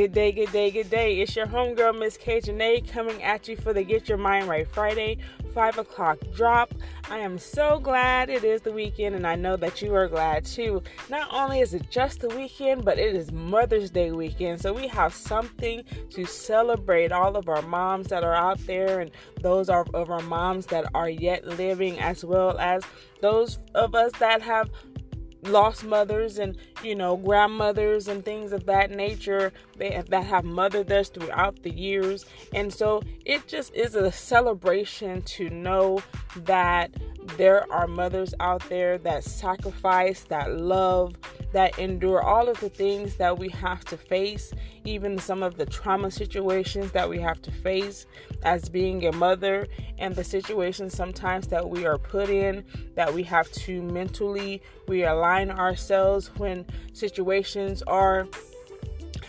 Good day, good day, good day. It's your homegirl, Miss K Janae, coming at you for the Get Your Mind Right Friday, 5 o'clock drop. I am so glad it is the weekend, and I know that you are glad too. Not only is it just the weekend, but it is Mother's Day weekend, so we have something to celebrate all of our moms that are out there and those of our moms that are yet living, as well as those of us that have lost mothers and you know grandmothers and things of that nature. They, that have mothered us throughout the years. And so it just is a celebration to know that there are mothers out there that sacrifice that love that endure all of the things that we have to face, even some of the trauma situations that we have to face as being a mother, and the situations sometimes that we are put in that we have to mentally realign ourselves when situations are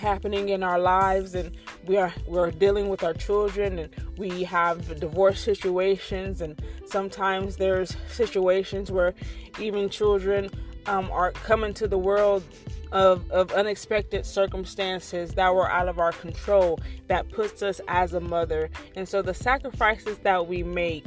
happening in our lives and we are we're dealing with our children and we have divorce situations and sometimes there's situations where even children um, are coming to the world of, of unexpected circumstances that were out of our control that puts us as a mother. And so the sacrifices that we make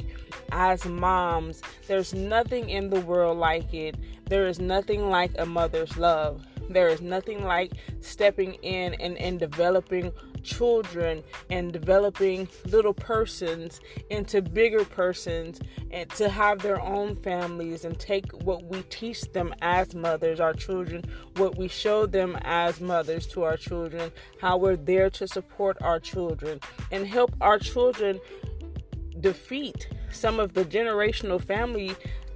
as moms, there's nothing in the world like it. There is nothing like a mother's love. There is nothing like stepping in and, and developing children and developing little persons into bigger persons and to have their own families and take what we teach them as mothers, our children, what we show them as mothers to our children, how we're there to support our children and help our children defeat some of the generational family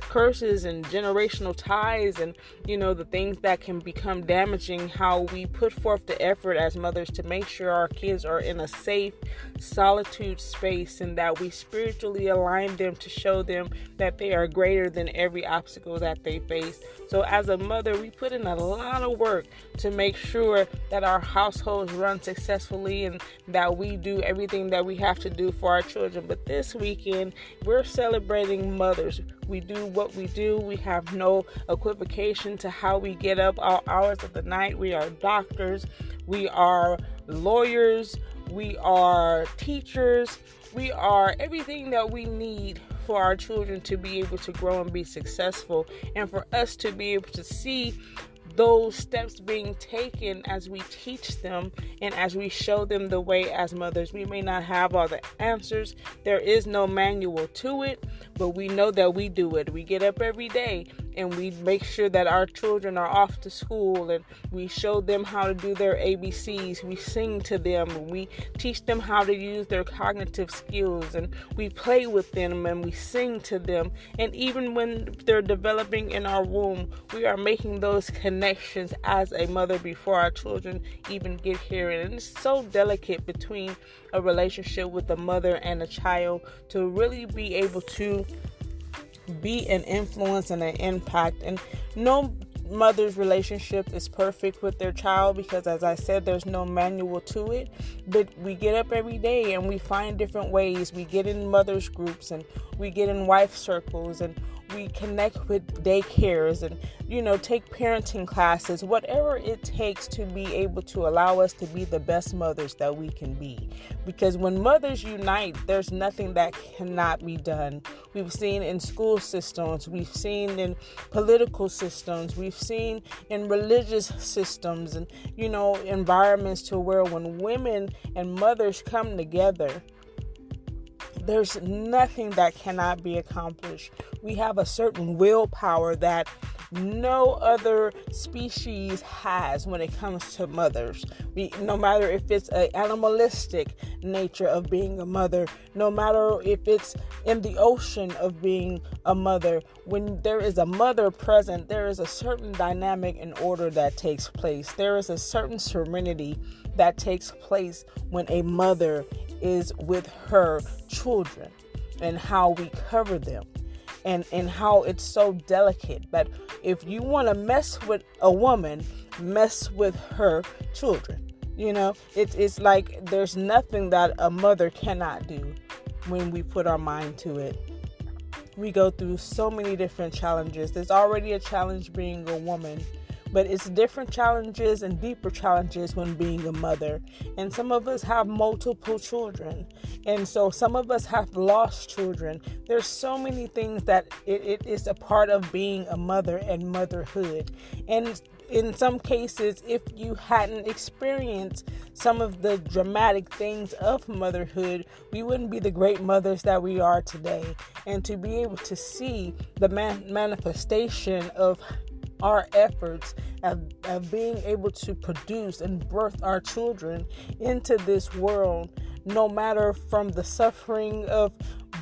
curses and generational ties and you know the things that can become damaging how we put forth the effort as mothers to make sure our kids are in a safe solitude space and that we spiritually align them to show them that they are greater than every obstacle that they face. So as a mother we put in a lot of work to make sure that our households run successfully and that we do everything that we have to do for our children. But this weekend we're celebrating mothers we do what we do. We have no equivocation to how we get up all hours of the night. We are doctors, we are lawyers, we are teachers, we are everything that we need for our children to be able to grow and be successful, and for us to be able to see those steps being taken as we teach them and as we show them the way as mothers. We may not have all the answers, there is no manual to it, but we know that we do it. We get up every day and we make sure that our children are off to school and we show them how to do their ABCs. We sing to them we teach them how to use their cognitive skills and we play with them and we sing to them. And even when they're developing in our womb, we are making those connections as a mother before our children even get here. And it's so delicate between a relationship with a mother and a child to really be able to be an influence and an impact. And no mother's relationship is perfect with their child because, as I said, there's no manual to it. But we get up every day and we find different ways. We get in mothers' groups and we get in wife circles and we connect with daycares and you know take parenting classes whatever it takes to be able to allow us to be the best mothers that we can be. Because when mothers unite there's nothing that cannot be done. We've seen in school systems we've seen in political systems we've seen in religious systems and you know environments to where when women and mothers come together there's nothing that cannot be accomplished. We have a certain willpower that no other species has when it comes to mothers. We, no matter if it's an animalistic nature of being a mother, no matter if it's in the ocean of being a mother, when there is a mother present, there is a certain dynamic and order that takes place. There is a certain serenity that takes place when a mother is with her children and how we cover them and and how it's so delicate. But if you want to mess with a woman mess with her children you know? It's it's like there's nothing that a mother cannot do when we put our mind to it. We go through so many different challenges. There's already a challenge being a woman but it's different challenges and deeper challenges when being a mother. And some of us have multiple children, and so some of us have lost children. There's so many things that it, it is a part of being a mother and motherhood. And in some cases, if you hadn't experienced some of the dramatic things of motherhood, we wouldn't be the great mothers that we are today. And to be able to see the man- manifestation of our efforts of, of being able to produce and birth our children into this world, no matter from the suffering of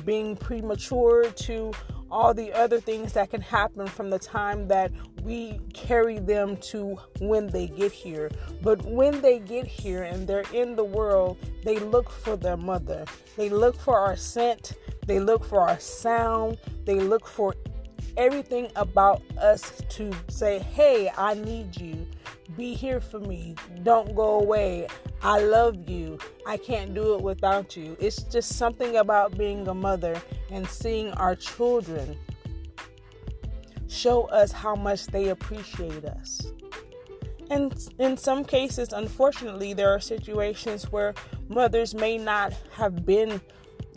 being premature to all the other things that can happen from the time that we carry them to when they get here. But when they get here and they're in the world, they look for their mother. They look for our scent. They look for our sound. They look for everything about us to say, hey, I need you. Be here for me. Don't go away. I love you. I can't do it without you. It's just something about being a mother and seeing our children show us how much they appreciate us. And in some cases, unfortunately, there are situations where mothers may not have been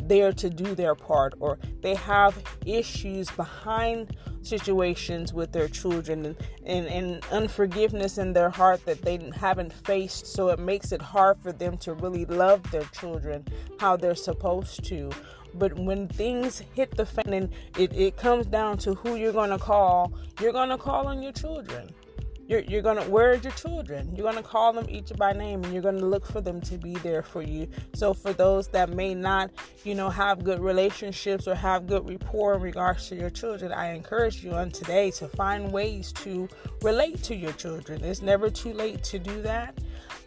there to do their part or they have issues behind situations with their children and, and, and, unforgiveness in their heart that they haven't faced so it makes it hard for them to really love their children how they're supposed to but when things hit the fan and it, it comes down to who you're going to call, you're going to call on your children. You're, you're going to, where's your children? You're to call them each by name and you're to look for them to be there for you. So, for those that may not, you know, have good relationships or have good rapport in regards to your children, I encourage you on today to find ways to relate to your children. It's never too late to do that.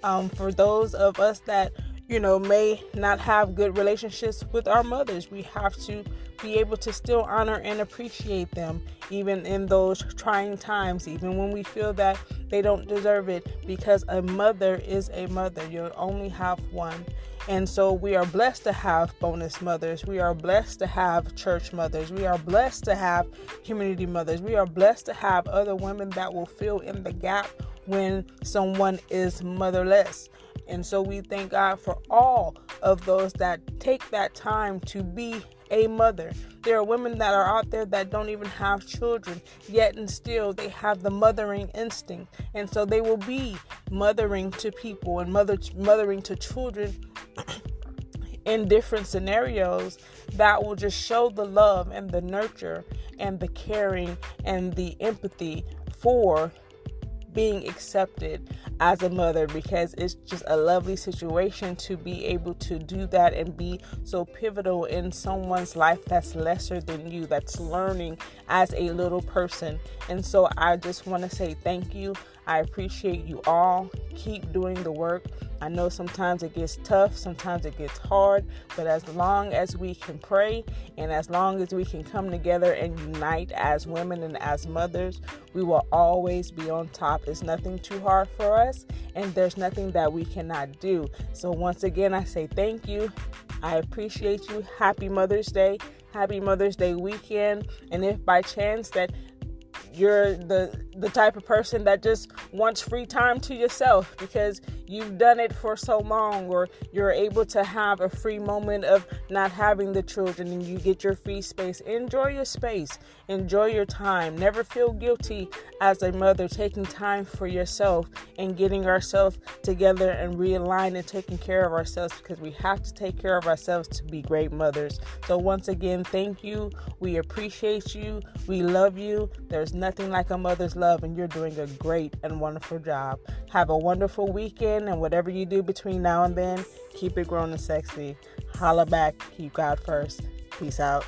Um, for those of us that you know, may not have good relationships with our mothers. We have to be able to still honor and appreciate them, even in those trying times, even when we feel that they don't deserve it, because a mother is a mother. You'll only have one. And so we are blessed to have bonus mothers. We are blessed to have church mothers. We are blessed to have community mothers. We are blessed to have other women that will fill in the gap when someone is motherless. And so we thank God for all of those that take that time to be a mother. There are women that are out there that don't even have children, yet and still they have the mothering instinct. And so they will be mothering to people and mother mothering to children in different scenarios that will just show the love and the nurture and the caring and the empathy for being accepted as a mother because it's just a lovely situation to be able to do that and be so pivotal in someone's life that's lesser than you, that's learning as a little person. And so I just want to say thank you. I appreciate you all. Keep doing the work. I know sometimes it gets tough, sometimes it gets hard, but as long as we can pray and as long as we can come together and unite as women and as mothers, we will always be on top. It's nothing too hard for us, and there's nothing that we cannot do. So, once again, I say thank you. I appreciate you. Happy Mother's Day. Happy Mother's Day weekend. And if by chance that you're the the type of person that just wants free time to yourself because you've done it for so long or you're able to have a free moment of not having the children and you get your free space. Enjoy your space. Enjoy your time. Never feel guilty as a mother taking time for yourself and getting ourselves together and realigning and taking care of ourselves because we have to take care of ourselves to be great mothers. So once again thank you. We appreciate you. We love you. There's nothing like a mother's love and you're doing a great and wonderful job have a wonderful weekend and whatever you do between now and then, keep it grown and sexy. Holla back, keep God first. Peace out.